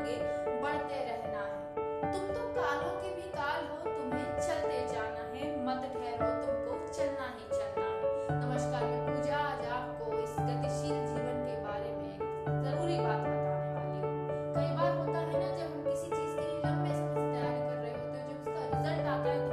आगे बढ़ते रहना है। तुम तो कालों के भी काल हो, तुम्हें चलते जाना है। मत ठहरो, तुमको चलना ही चलना है। नमस्कार, मैं पूजा, आज आपको इस गतिशील जीवन के बारे में ज़रूरी बात बताने वाली हूँ। कई बार होता है ना, जब हम किसी चीज़ के लिए लंबे समय से तैयारी कर रहे होते हो, जब उसका रिज़ल्ट आता है तो